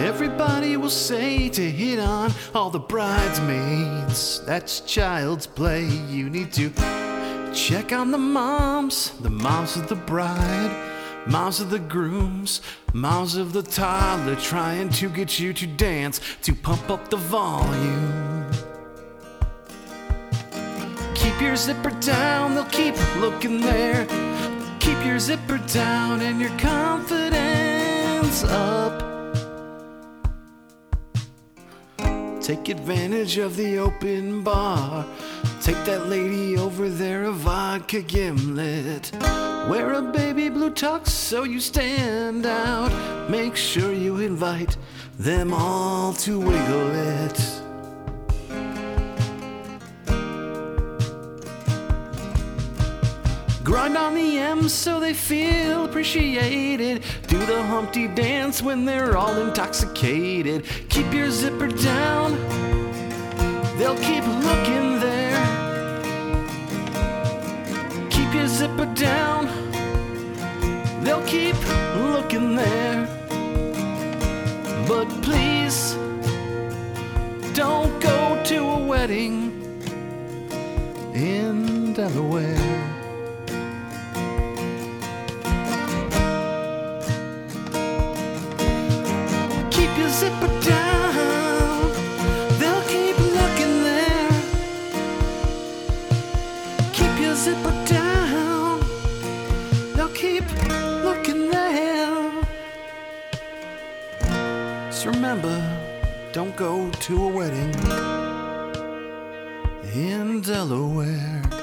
Everybody will say to hit on all the bridesmaids. That's child's play. You need to check on the moms, the moms of the bride, moms of the grooms, moms of the toddler trying to get you to dance, to pump up the volume. Keep your zipper down, they'll keep looking there. Keep your zipper down and your confidence up. Take advantage of the open bar. Take that lady over there a vodka gimlet. Wear a baby blue tux so you stand out. Make sure you invite them all to wiggle it. Grind on the M's so they feel appreciated. Do the Humpty dance when they're all intoxicated. Keep your zipper down, they'll keep looking there. Keep your zipper down, they'll keep looking there. But please, don't go to a wedding in Delaware. Don't go to a wedding in Delaware.